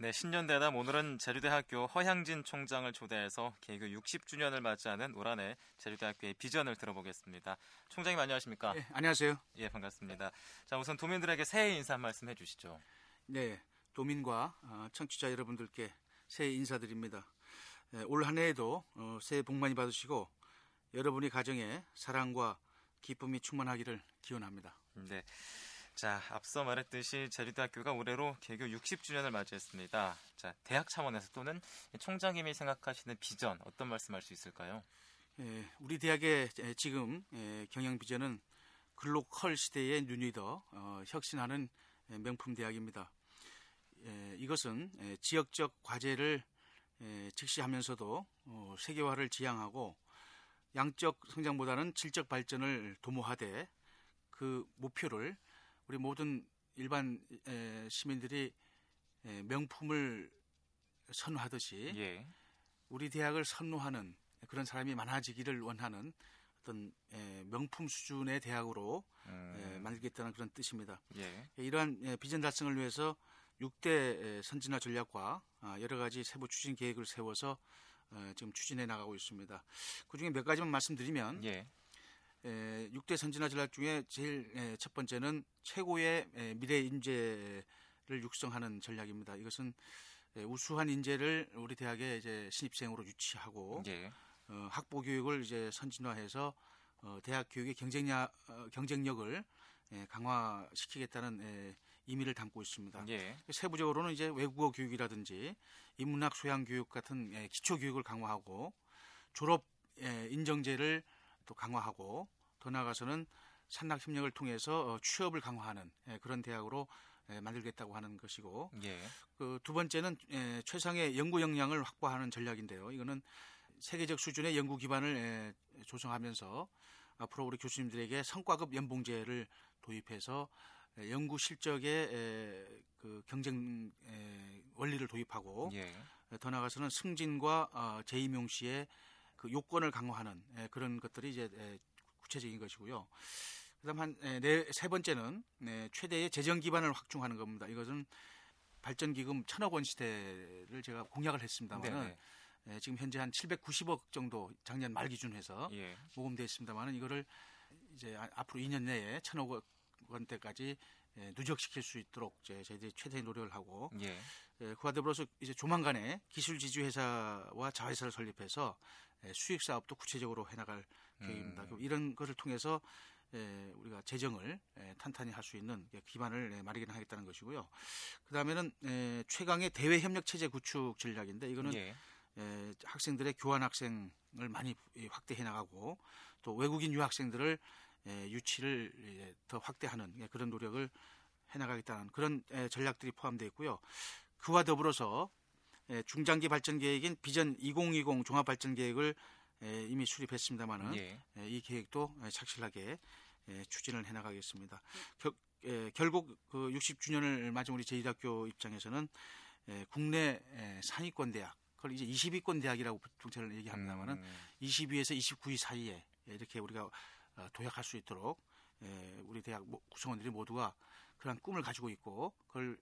네, 신년대담 오늘은 제주대학교 허향진 총장을 초대해서 개교 60주년을 맞이하는 올 한해 제주대학교의 비전을 들어보겠습니다. 총장님 안녕하십니까? 네, 안녕하세요. 예, 반갑습니다. 자, 우선 도민들에게 새해 인사 한 말씀 해주시죠. 네, 도민과 어, 청취자 여러분들께 새해 인사드립니다. 예, 올 한해에도 어, 새해 복 많이 받으시고 여러분이 가정에 사랑과 기쁨이 충만하기를 기원합니다. 네. 자, 앞서 말했듯이 제주대학교가 올해로 개교 60주년을 맞이했습니다. 자, 대학 차원에서 또는 총장님이 생각하시는 비전 어떤 말씀할 수 있을까요? 예, 우리 대학의 지금 예, 경영 비전은 글로컬 시대의 뉴리더 어, 혁신하는 명품 대학입니다. 예, 이것은 예, 지역적 과제를 예, 직시하면서도 어, 세계화를 지향하고 양적 성장보다는 질적 발전을 도모하되 그 목표를 우리 모든 일반 시민들이 명품을 선호하듯이 예. 우리 대학을 선호하는 그런 사람이 많아지기를 원하는 어떤 명품 수준의 대학으로 음. 만들겠다는 그런 뜻입니다. 예. 이러한 비전 달성을 위해서 6대 선진화 전략과 아, 여러 가지 세부 추진 계획을 세워서 어, 지금 추진해 나가고 있습니다. 그 중에 몇 가지만 말씀드리면 예. 에, 6대 선진화 전략 중에 제일 에, 첫 번째는 최고의 에, 미래 인재를 육성하는 전략입니다. 이것은 에, 우수한 인재를 우리 대학에 이제 신입생으로 유치하고 예. 어, 학부 교육을 이제 선진화해서 어, 대학 교육의 경쟁력, 어, 경쟁력을 에, 강화시키겠다는 에, 의미를 담고 있습니다. 예. 세부적으로는 이제 외국어 교육이라든지 인문학 소양 교육 같은 에, 기초 교육을 강화하고 졸업 에, 인정제를 또 강화하고 더 나아가서는 산학 협력을 통해서 어, 취업을 강화하는 예, 그런 대학으로 예, 만들겠다고 하는 것이고 예. 그두 번째는 예, 최상의 연구 역량을 확보하는 전략인데요. 이거는 세계적 수준의 연구 기반을 조성하면서 앞으로 우리 교수님들에게 성과급 연봉제를 도입해서 연구 실적의 그 경쟁 원리를 도입하고 예. 더 나아가서는 승진과 어, 재임용 시에 그 요건을 강화하는 예, 그런 것들이 이제 예, 구체적인 것이고요. 그다음 한세 네, 번째는 네, 최대의 재정 기반을 확충하는 겁니다. 이것은 발전 기금 천억 원 시대를 제가 공약을 했습니다만은 예, 지금 현재 한 790억 정도 작년 말 기준해서 예. 모금되어 있습니다만은 이거를 이제 앞으로 2년 내에 천억 원대까지 예, 누적시킬 수 있도록 이제 저희들이 최대의 노력을 하고 예. 예, 그와 더불어서 이제 조만간에 기술 지주 회사와 자회사를 설립해서 예, 수익 사업도 구체적으로 해나갈 계획입니다. 음. 이런 것을 통해서 예, 우리가 재정을 예, 탄탄히 할 수 있는 기반을 예, 마련하겠다는 것이고요. 그 다음에는 예, 최강의 대외 협력 체제 구축 전략인데 이거는 예. 예, 학생들의 교환 학생을 많이 확대해 나가고 또 외국인 유학생들을 예, 유치를 예, 더 확대하는 예, 그런 노력을 해나가겠다는 그런 전략들이 포함되어 있고요. 그와 더불어서 중장기 발전 계획인 비전 2020 종합 발전 계획을 이미 수립했습니다마는 예. 이 계획도 착실하게 추진을 해나가겠습니다. 겨, 결국 그 60주년을 맞은 우리 제1학교 입장에서는 국내 상위권 대학 그걸 이제 20위권 대학이라고 보통 저는 얘기합니다만은 음. 20위에서 29위 사이에 이렇게 우리가 어, 도약할 수 있도록 우리 대학 구성원들이 모두가 그런 꿈을 가지고 있고 그걸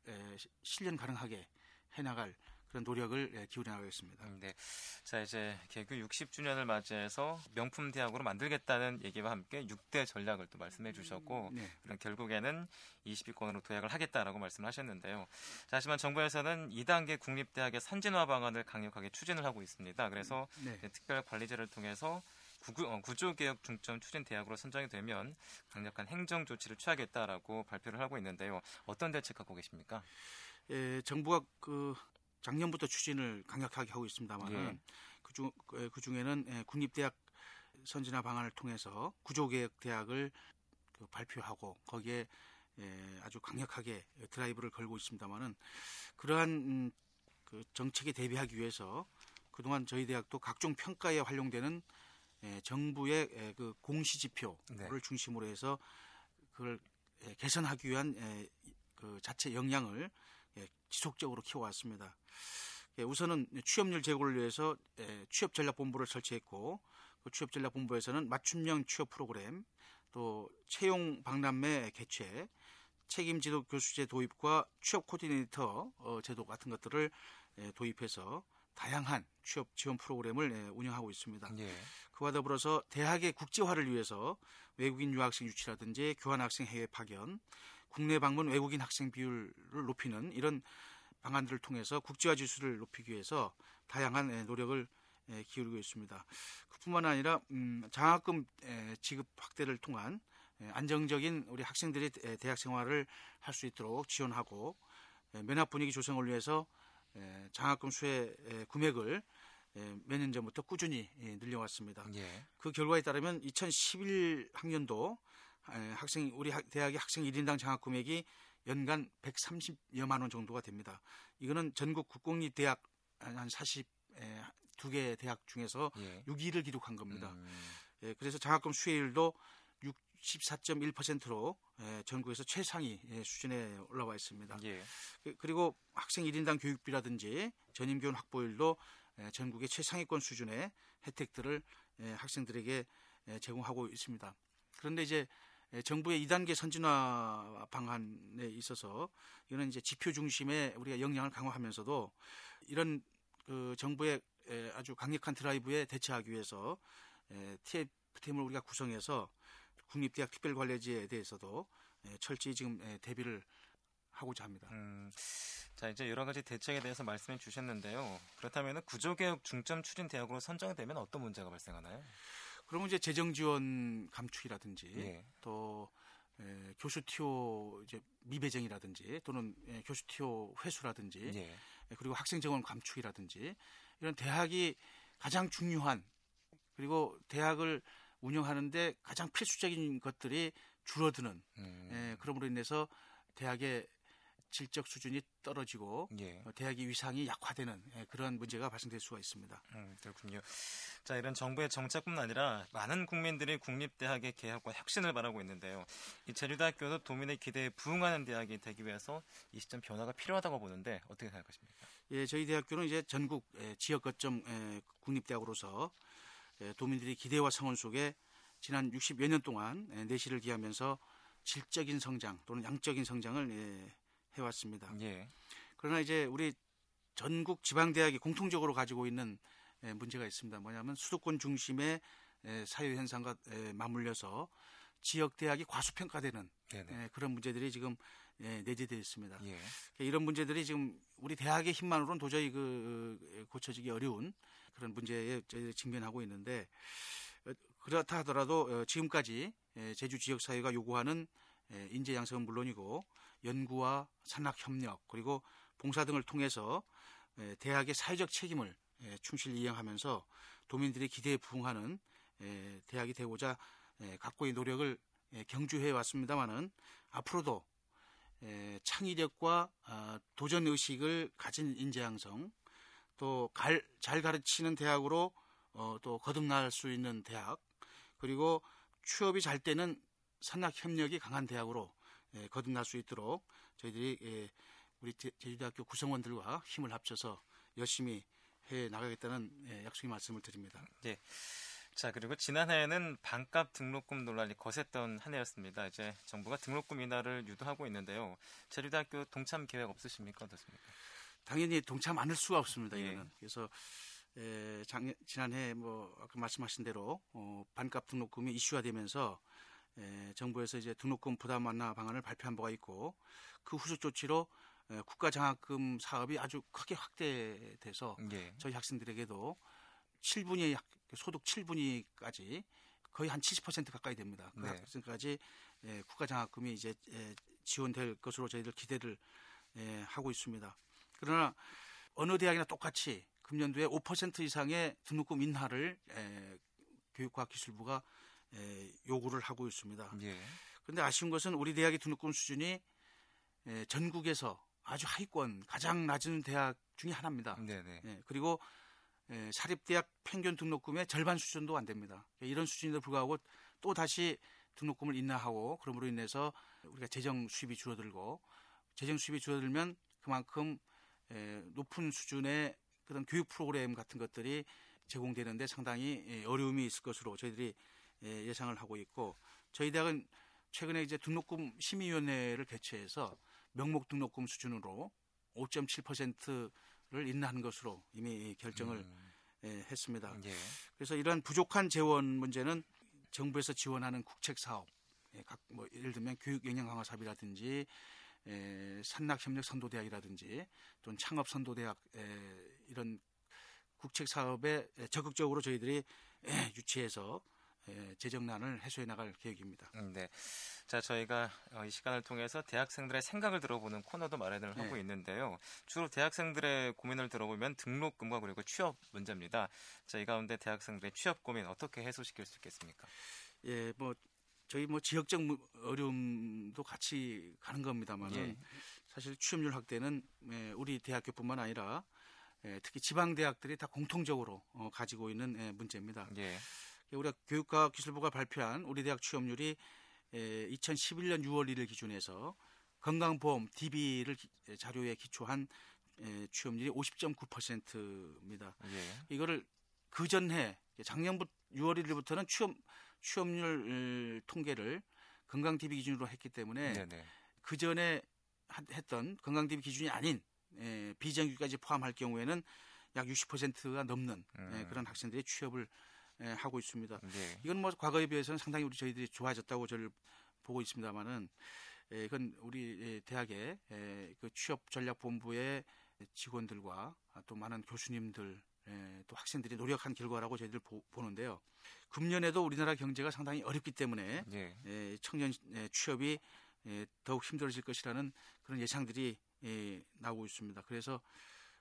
실현 가능하게 해나갈 그런 노력을 기울여 나가겠습니다. 음, 네. 자, 이제 개교 60주년을 맞이해서 명품 대학으로 만들겠다는 얘기와 함께 6대 전략을 또 말씀해 주셨고, 네. 결국에는 20위권으로 도약을 하겠다라고 말씀을 하셨는데요. 자, 하지만 정부에서는 2단계 국립대학의 선진화 방안을 강력하게 추진을 하고 있습니다. 그래서 네. 특별 관리제를 통해서 어, 구조개혁 중점 추진 대학으로 선정이 되면 강력한 행정 조치를 취하겠다라고 발표를 하고 있는데요. 어떤 대책 갖고 계십니까? 예, 정부가 그 작년부터 추진을 강력하게 하고 있습니다만 예. 그중 그 중에는 예, 국립대학 선진화 방안을 통해서 구조개혁 대학을 그 발표하고 거기에 예, 아주 강력하게 드라이브를 걸고 있습니다만은 그러한 음, 그 정책에 대비하기 위해서 그동안 저희 대학도 각종 평가에 활용되는 예, 정부의 예, 그 공시 지표를 네. 중심으로 해서 그걸 예, 개선하기 위한 그 자체 역량을 지속적으로 키워왔습니다. 우선은 취업률 제고를 위해서 취업 전략 본부를 설치했고 그 취업 전략 본부에서는 맞춤형 취업 프로그램 또 채용 박람회 개최 책임 지도 교수제 도입과 취업 코디네이터 어, 제도 같은 것들을 예, 도입해서 다양한 취업 지원 프로그램을 예, 운영하고 있습니다. 예. 그와 더불어서 대학의 국제화를 위해서 외국인 유학생 유치라든지 교환학생 해외 파견, 국내 방문 외국인 학생 비율을 높이는 이런 방안들을 통해서 국제화 지수를 높이기 위해서 다양한 예, 노력을 예, 기울이고 있습니다. 그뿐만 아니라 음, 장학금 지급 확대를 통한 안정적인 우리 학생들이 대학 생활을 할 수 있도록 지원하고 면학 분위기 조성을 위해서 장학금 수혜 금액을 몇 년 전부터 꾸준히 늘려왔습니다. 예. 그 결과에 따르면 2011 학년도 학생 우리 대학의 학생 1인당 장학 금액이 연간 130여만 원 정도가 됩니다. 이거는 전국 국공립 대학 한 42개 대학 중에서 예. 6위를 기록한 겁니다. 음. 예, 그래서 장학금 수혜율도 14.1%로 예, 전국에서 최상위 예, 수준에 올라와 있습니다. 예. 그, 그리고 학생 1인당 교육비라든지 전임교원 확보율도 예, 전국의 최상위권 수준의 혜택들을 예, 학생들에게 예, 제공하고 있습니다. 그런데 이제 정부의 2단계 선진화 방안에 있어서 이거는 이제 지표 중심의 우리가 역량을 강화하면서도 이런 그 정부의 아주 강력한 드라이브에 대처하기 위해서 TF팀을 우리가 구성해서 국립대학 특별관리제에 대해서도 철저히 지금 대비를 하고자 합니다. 음, 자 이제 여러 가지 대책에 대해서 말씀해 주셨는데요. 그렇다면 구조개혁 중점 추진 대학으로 선정되면 어떤 문제가 발생하나요? 그러면 이제 재정 지원 감축이라든지 예. 또 에, 교수 티오 이제 미배정이라든지 또는 에, 교수 티오 회수라든지 예. 에, 그리고 학생 정원 감축이라든지 이런 대학이 가장 중요한 그리고 대학을 운영하는데 가장 필수적인 것들이 줄어드는 음. 에, 그러므로 인해서 대학의 질적 수준이 떨어지고 예. 어, 대학의 위상이 약화되는 예, 그런 문제가 발생될 수가 있습니다. 음, 그렇군요. 자 이런 정부의 정책뿐 아니라 많은 국민들이 국립대학의 개혁과 혁신을 바라고 있는데요. 이 제주대학교도 도민의 기대에 부응하는 대학이 되기 위해서 이 시점 변화가 필요하다고 보는데 어떻게 생각하십니까? 예, 저희 대학교는 이제 전국 예, 지역 거점 예, 국립대학으로서 예, 도민들의 기대와 성원 속에 지난 60여 년 동안 예, 내실을 기하면서 질적인 성장 또는 양적인 성장을 예, 해왔습니다. 예. 그러나 이제 우리 전국 지방대학이 공통적으로 가지고 있는 예, 문제가 있습니다. 뭐냐면 수도권 중심의 예, 사회 현상과 예, 맞물려서 지역 대학이 과소평가되는 네네. 그런 문제들이 지금 내재되어 있습니다. 예. 이런 문제들이 지금 우리 대학의 힘만으로는 도저히 그 고쳐지기 어려운 그런 문제에 저희들이 직면하고 있는데 어, 그렇다 하더라도 어, 지금까지 제주 지역 사회가 요구하는 인재 양성은 물론이고 연구와 산학 협력 그리고 봉사 등을 통해서 대학의 사회적 책임을 충실히 이행하면서 도민들의 기대에 부응하는 대학이 되고자 각고의 노력을 경주해 왔습니다마는 앞으로도 창의력과 아, 도전 의식을 가진 인재 양성 또 잘 가르치는 대학으로 어, 또 거듭날 수 있는 대학 그리고 취업이 잘 되는 산학 협력이 강한 대학으로 예, 거듭날 수 있도록 저희들이 예, 우리 제주대학교 구성원들과 힘을 합쳐서 열심히 해 나가겠다는 예, 약속의 말씀을 드립니다. 네. 자 그리고 지난해에는 반값 등록금 논란이 거셌던 한 해였습니다. 이제 정부가 등록금 인하를 유도하고 있는데요. 제주대학교 동참 계획 없으십니까? 어떻습니까? 당연히 동참 않을 수가 없습니다. 이거는 예. 그래서 에, 작년, 지난해 뭐 아까 말씀하신 대로 어, 반값 등록금이 이슈화되면서 에, 정부에서 이제 등록금 부담 완화 방안을 발표한 바가 있고 그 후속 조치로 에, 국가 장학금 사업이 아주 크게 확대돼서 예. 저희 학생들에게도 7분위 소득 7분위까지 거의 한 70% 가까이 됩니다. 그 네. 학생까지 에, 국가 장학금이 이제 에, 지원될 것으로 저희들 기대를 에, 하고 있습니다. 그러나 어느 대학이나 똑같이 금년도에 5% 이상의 등록금 인하를 에, 교육과기술부가 에, 요구를 하고 있습니다. 예. 그런데 아쉬운 것은 우리 대학의 등록금 수준이 에, 전국에서 아주 하위권 가장 낮은 대학 중에 하나입니다. 네네. 예, 그리고 에, 사립대학 평균 등록금의 절반 수준도 안 됩니다. 이런 수준에도 불구하고 또 다시 등록금을 인하하고 그러므로 인해서 우리가 재정 수입이 줄어들고 재정 수입이 줄어들면 그만큼 에, 높은 수준의 그런 교육 프로그램 같은 것들이 제공되는데 상당히 어려움이 있을 것으로 저희들이 예, 예상을 하고 있고 저희 대학은 최근에 이제 등록금 심의위원회를 개최해서 명목 등록금 수준으로 5.7%를 인하한 것으로 이미 결정을 음. 예, 했습니다. 예. 그래서 이러한 부족한 재원 문제는 정부에서 지원하는 국책 사업, 예, 각뭐 예를 들면 교육 영양 강화 사업이라든지 에, 산낙 협력 선도대학이라든지 또는 창업 선도대학 에, 이런 국책 사업에 적극적으로 저희들이 에, 유치해서 에, 재정난을 해소해 나갈 계획입니다. 음, 네. 자, 저희가 어, 이 시간을 통해서 대학생들의 생각을 들어보는 코너도 마련을 네. 하고 있는데요. 주로 대학생들의 고민을 들어보면 등록금과 그리고 취업 문제입니다. 자, 이 가운데 대학생들의 취업 고민 어떻게 해소시킬 수 있겠습니까? 예, 뭐 저희 뭐 지역적 어려움도 같이 가는 겁니다만 예. 사실 취업률 확대는 예, 우리 대학교뿐만 아니라 예, 특히 지방 대학들이 다 공통적으로 어, 가지고 있는 예, 문제입니다. 예. 우리가 교육과학기술부가 발표한 우리 대학 취업률이 2011년 6월 1일 기준에서 건강보험 DB를 자료에 기초한 취업률이 50.9%입니다. 예. 이거를 그 전해 작년부터 6월 1일부터는 취업 취업률 통계를 건강 DB 기준으로 했기 때문에 그 전에 했던 건강 DB 기준이 아닌 예, 비정규까지 포함할 경우에는 약 60%가 넘는 예, 음. 예, 그런 학생들이 취업을 예, 하고 있습니다. 네. 이건 뭐 과거에 비해서는 상당히 우리 저희들이 좋아졌다고 저를 보고 있습니다만은 예, 이건 우리 예, 대학의 예, 그 취업 전략 본부의 직원들과 또 많은 교수님들 예, 또 학생들이 노력한 결과라고 저희들 보, 보는데요. 금년에도 우리나라 경제가 상당히 어렵기 때문에 예. 예, 청년 예, 취업이 예, 더욱 힘들어질 것이라는 그런 예상들이 예, 나오고 있습니다. 그래서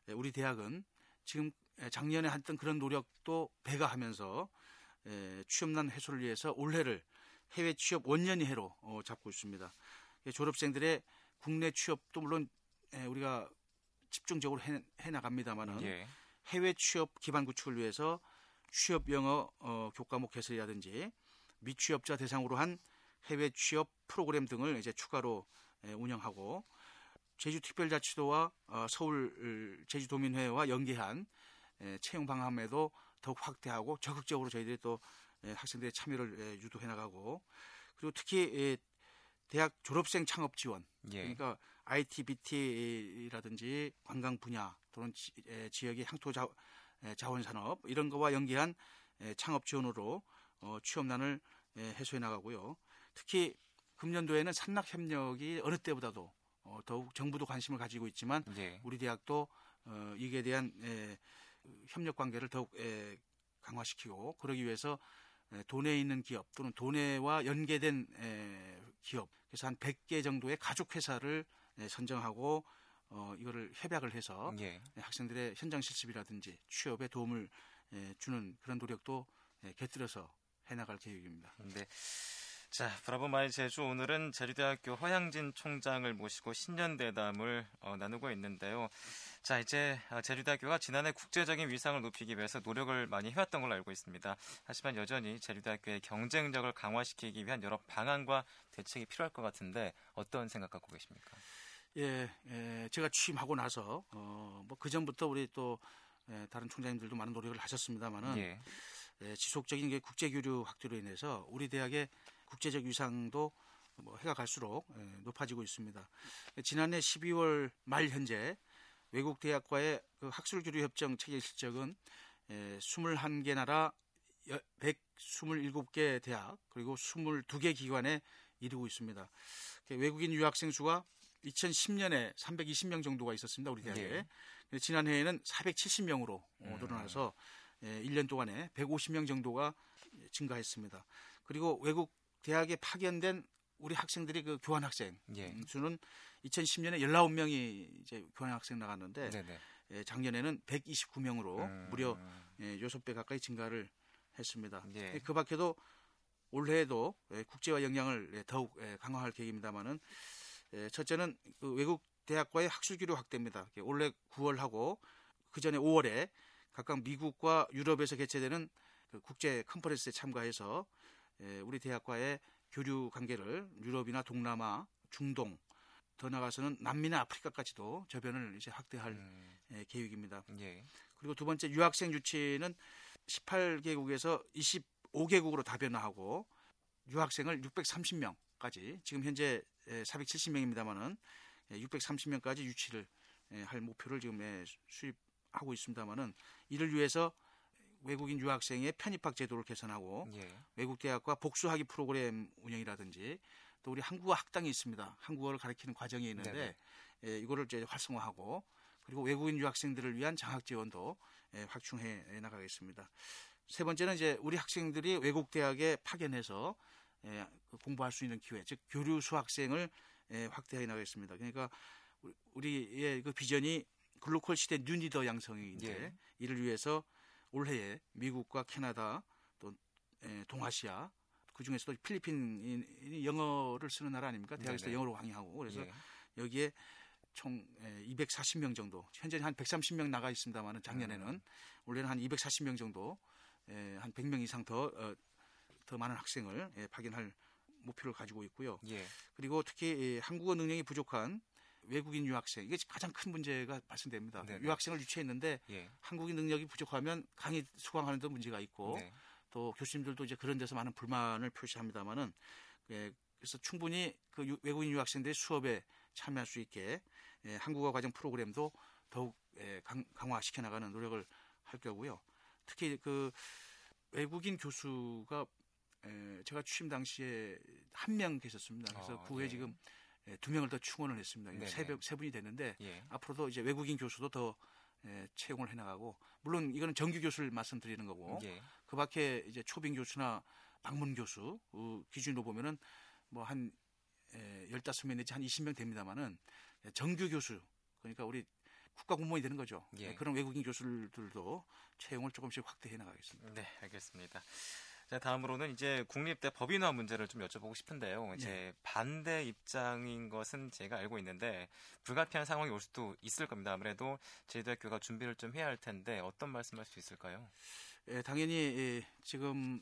예, 우리 대학은 지금 예, 작년에 했던 그런 노력도 배가하면서 예, 취업난 해소를 위해서 올해를 해외 취업 원년이 해로 어, 잡고 있습니다. 예, 졸업생들의 국내 취업도 물론 예, 우리가 집중적으로 해, 해 나갑니다만은 예. 해외 취업 기반 구축을 위해서 취업 영어 어, 교과목 개설이라든지 미취업자 대상으로 한 해외 취업 프로그램 등을 이제 추가로 예, 운영하고 제주특별자치도와 어, 서울 제주도민회와 연계한 예, 채용 방함에도 더욱 확대하고 적극적으로 저희들이 또 예, 학생들의 참여를 예, 유도해 나가고 그리고 특히 예, 대학 졸업생 창업 지원 예. 그러니까 IT, BT라든지 관광 분야 또는 지, 예, 지역의 향토 자, 예, 자원 산업 이런 거와 연계한 예, 창업 지원으로 어, 취업난을 예, 해소해 나가고요. 특히 금년도에는 산낙 협력이 어느 때보다도 어, 더욱 정부도 관심을 가지고 있지만 예. 우리 대학도 어, 이게 대한 에, 협력 관계를 더욱 에, 강화시키고 그러기 위해서 에, 도내 있는 기업 또는 도내와 연계된 에, 기업 그래서 한 100개 정도의 가족 회사를 에, 선정하고 어, 이거를 협약을 해서 예. 학생들의 현장 실습이라든지 취업에 도움을 에, 주는 그런 노력도 에, 곁들여서 해나갈 계획입니다. 네. 자, Bravo My 제주 오늘은 제주대학교 허향진 총장을 모시고 신년 대담을 어, 나누고 있는데요. 자, 이제 어, 제주대학교가 지난해 국제적인 위상을 높이기 위해서 노력을 많이 해왔던 걸로 알고 있습니다. 하지만 여전히 제주대학교의 경쟁력을 강화시키기 위한 여러 방안과 대책이 필요할 것 같은데 어떤 생각 갖고 계십니까? 예, 예 제가 취임하고 나서 어, 뭐그 전부터 우리 또 예, 다른 총장님들도 많은 노력을 하셨습니다만은 예. 예, 지속적인 국제 교류 확대로 인해서 우리 대학의 국제적 위상도 뭐 해가 갈수록 예, 높아지고 있습니다. 지난해 12월 말 현재 외국 대학과의 그 학술 교류 협정 체계 실적은 21개 예, 나라 127개 대학 그리고 22개 기관에 이르고 있습니다. 외국인 유학생 수가 2010년에 320명 정도가 있었습니다. 우리 대학에. 네. 지난해에는 470명으로 음. 늘어나서 1년 동안에 150명 정도가 증가했습니다. 그리고 외국 대학에 파견된 우리 학생들이 그 교환 학생 예. 수는 2010년에 19명이 이제 교환 학생 나갔는데 예, 작년에는 129명으로 음. 무려 예, 6배 가까이 증가를 했습니다. 예. 예. 그 밖에도 올해에도 예, 국제화 역량을 예, 더욱 예, 강화할 계획입니다만은 예, 첫째는 그 외국 대학과의 학술 교류 확대입니다. 올해 9월하고 그 전에 5월에 각각 미국과 유럽에서 개최되는 그 국제 컨퍼런스에 참가해서 예, 우리 대학과의 교류 관계를 유럽이나 동남아, 중동, 더 나가서는 남미나 아프리카까지도 저변을 이제 확대할 음. 예, 계획입니다. 예. 그리고 두 번째 유학생 유치는 18개국에서 25개국으로 다변화하고 유학생을 630명 까지 지금 현재 470명입니다만은 630명까지 유치를 할 목표를 지금 수립하고 있습니다만은 이를 위해서 외국인 유학생의 편입학 제도를 개선하고 예. 외국 대학과 복수학위 프로그램 운영이라든지 또 우리 한국어 학당이 있습니다. 한국어를 가르치는 과정이 있는데 예, 이거를 이제 활성화하고 그리고 외국인 유학생들을 위한 장학 지원도 예, 확충해 나가겠습니다. 세 번째는 이제 우리 학생들이 외국 대학에 파견해서 공부할 수 있는 기회, 즉 교류 수학생을 예, 확대해 나가겠습니다. 그러니까 우리의 그 비전이 글로컬 시대 뉴니더 양성인데 예. 이를 위해서 올해에 미국과 캐나다 또 예, 동아시아 그 중에서도 필리핀이 영어를 쓰는 나라 아닙니까? 대학에서 영어로 강의하고 그래서 예. 여기에 총 240명 예, 정도 현재 한 130명 나가 있습니다만은 작년에는 음. 올해는 한 240명 정도 한 100명 이상 더 어, 더 많은 학생을 예, 파견할 목표를 가지고 있고요. 예. 그리고 특히 한국어 능력이 부족한 외국인 유학생 이게 가장 큰 문제가 발생됩니다. 네네. 유학생을 유치했는데 예. 한국인 능력이 부족하면 강의 수강하는 데 문제가 있고 네. 또 교수님들도 이제 그런 데서 많은 불만을 표시합니다만은 예, 그래서 충분히 그 외국인 유학생들의 수업에 참여할 수 있게 예, 한국어 과정 프로그램도 더욱 예, 강, 강화시켜 나가는 노력을 할 거고요. 특히 그 외국인 교수가 에, 제가 취임 당시에 한 명 계셨습니다. 그래서 어, 그 후에 예. 지금 두 명을 더 충원을 했습니다. 세, 세 분이 됐는데 예. 앞으로도 이제 외국인 교수도 더 에, 채용을 해나가고 물론 이거는 정규 교수를 말씀드리는 거고 예. 그 밖에 이제 초빙 교수나 방문 교수 그 기준으로 보면은 뭐한 열다섯 명 내지 한 이십 명 됩니다만은 정규 교수 그러니까 우리 국가 공무원이 되는 거죠. 예. 그런 외국인 교수들도 채용을 조금씩 확대해 나가겠습니다. 네, 알겠습니다. 자, 다음으로는 이제 국립대 법인화 문제를 좀 여쭤보고 싶은데요. 이제 네. 반대 입장인 것은 제가 알고 있는데 불가피한 상황이 올 수도 있을 겁니다. 아무래도 제주학교가 준비를 좀 해야 할 텐데 어떤 말씀할 수 있을까요? 예, 당연히 예, 지금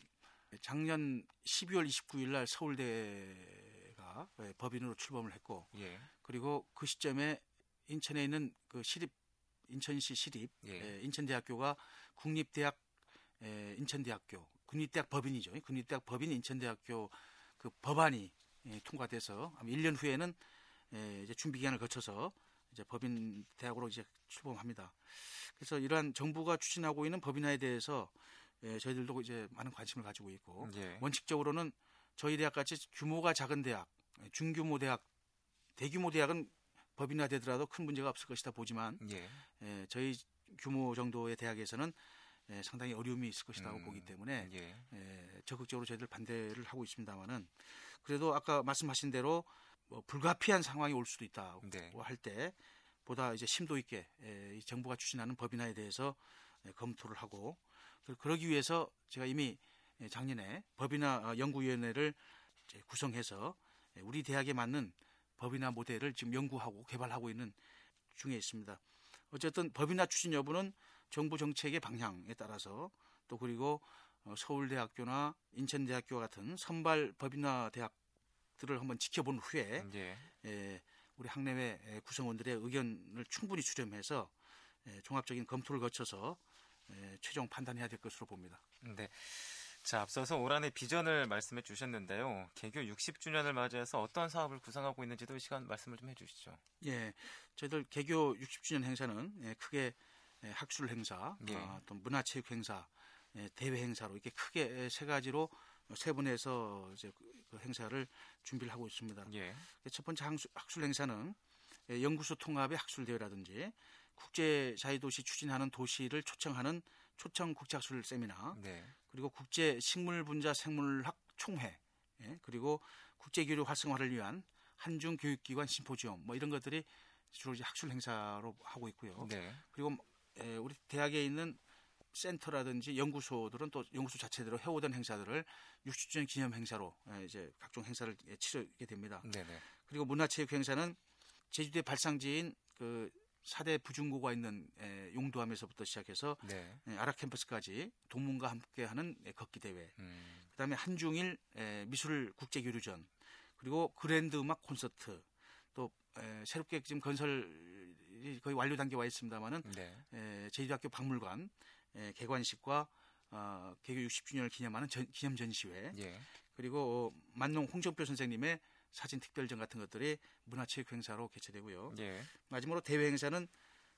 작년 12월 29일 날 서울대가 예, 법인으로 출범을 했고 예. 그리고 그 시점에 인천에 있는 그 시립 인천시 시립 예. 예, 인천대학교가 국립대학 예, 인천대학교 국립대학 법인이죠. 국립대학 법인 인천대학교 그 법안이 예, 통과돼서 아마 1년 후에는 예, 이제 준비 기간을 거쳐서 이제 법인 대학으로 이제 출범합니다. 그래서 이러한 정부가 추진하고 있는 법인화에 대해서 예, 저희들도 이제 많은 관심을 가지고 있고 예. 원칙적으로는 저희 대학 같이 규모가 작은 대학, 예, 중규모 대학, 대규모 대학은 법인화 되더라도 큰 문제가 없을 것이다 보지만 예. 예, 저희 규모 정도의 대학에서는 예, 상당히 어려움이 있을 것이라고 음, 보기 때문에 예. 예, 적극적으로 저희들 반대를 하고 있습니다만은 그래도 아까 말씀하신 대로 뭐 불가피한 상황이 올 수도 있다고 네. 할때 보다 이제 심도 있게 예, 정부가 추진하는 법인화에 대해서 예, 검토를 하고 그러기 위해서 제가 이미 예, 작년에 법인화 연구위원회를 구성해서 예, 우리 대학에 맞는 법인화 모델을 지금 연구하고 개발하고 있는 중에 있습니다. 어쨌든 법인화 추진 여부는 정부 정책의 방향에 따라서 또 그리고 어, 서울대학교나 인천대학교 같은 선발 법인화 대학들을 한번 지켜본 후에 예. 예, 우리 학내외 구성원들의 의견을 충분히 수렴해서 예, 종합적인 검토를 거쳐서 예, 최종 판단해야 될 것으로 봅니다. 네. 자, 앞서서 올 한해 비전을 말씀해 주셨는데요. 개교 60주년을 맞이해서 어떤 사업을 구상하고 있는지도 이 시간 말씀을 좀 해주시죠. 예, 저희들 개교 60주년 행사는 예, 크게 예, 학술 행사, 예. 어, 또 문화체육 행사, 예, 대회 행사로 이렇게 크게 세 가지로 세분해서 이제 그, 그 행사를 준비를 하고 있습니다. 예. 첫 번째 학술 행사는 연구소 통합의 학술 대회라든지 국제 자유도시 추진하는 도시를 초청하는 초청 국제학술 세미나, 네. 그리고 국제 식물 분자 생물학 총회, 예, 그리고 국제 교류 활성화를 위한 한중 교육기관 심포지엄 뭐 이런 것들이 주로 이제 학술 행사로 하고 있고요. 네. 그리고 에, 우리 대학에 있는 센터라든지 연구소들은 또 연구소 자체대로 해오던 행사들을 60주년 기념 행사로 에, 이제 각종 행사를 치르게 됩니다. 네네. 그리고 문화체육 행사는 제주도의 발상지인 그 4대 부중고가 있는 에, 용두암에서부터 시작해서 네. 에, 아라 캠퍼스까지 동문과 함께하는 에, 걷기 대회, 음. 그다음에 한중일 에, 미술 국제 교류전, 그리고 그랜드 음악 콘서트, 또 에, 새롭게 지금 건설이 거의 완료 단계에 와 있습니다만은 네. 에, 제주도학교 박물관 에, 개관식과 어, 개교 60주년을 기념하는 전, 기념 전시회, 예. 그리고 만농 홍정표 선생님의 사진 특별전 같은 것들이 문화체육 행사로 개최되고요. 예. 마지막으로 대회 행사는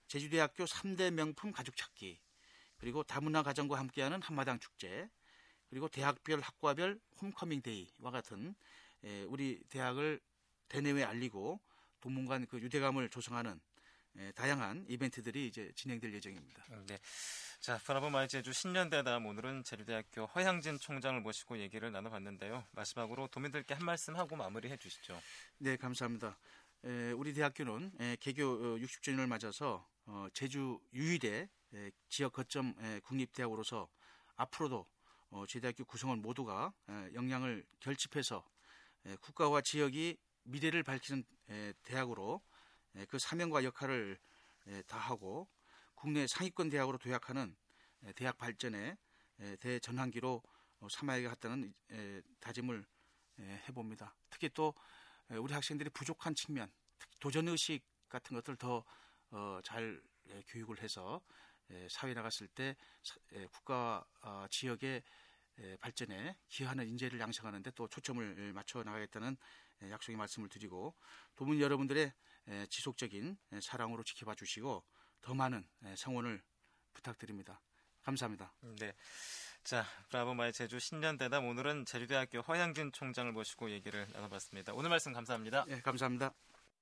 제주대학교 3대 명품 가죽 찾기 그리고 다문화 가정과 함께하는 한마당 축제 그리고 대학별 학과별 홈커밍 데이와 같은 에, 우리 대학을 대내외 알리고 동문간 그 유대감을 조성하는 에, 다양한 이벤트들이 이제 진행될 예정입니다. 음, 네. 자, Bravo My 제주 신년대담 오늘은 제주대학교 허향진 총장을 모시고 얘기를 나눠봤는데요. 마지막으로 도민들께 한 말씀 하고 마무리해 주시죠. 네, 감사합니다. 에, 우리 대학교는 에, 개교 60주년을 어, 맞아서 어, 제주 유일의 에, 지역 거점 에, 국립대학으로서 앞으로도 어, 제대학교 구성원 모두가 에, 역량을 결집해서 에, 국가와 지역의 미래를 밝히는 에, 대학으로 에, 그 사명과 역할을 에, 다하고 국내 상위권 대학으로 도약하는 에, 대학 발전에 에, 대전환기로 어, 삼아야겠다는 에, 다짐을 에, 해봅니다. 특히 또 에, 우리 학생들이 부족한 측면, 도전 의식 같은 것들 더잘 교육을 해서 에, 사회 나갔을 때 국가와 어, 지역의 에, 발전에 기여하는 인재를 양성하는데 또 초점을 맞춰 나가겠다는 에, 약속의 말씀을 드리고 도민 여러분들의 에, 지속적인 에, 사랑으로 지켜봐 주시고 더 많은 에, 성원을 부탁드립니다. 감사합니다. 네. 자, Bravo My 제주 신년 대담 오늘은 제주대학교 허향진 총장을 모시고 얘기를 나눠봤습니다. 오늘 말씀 감사합니다. 예, 감사합니다.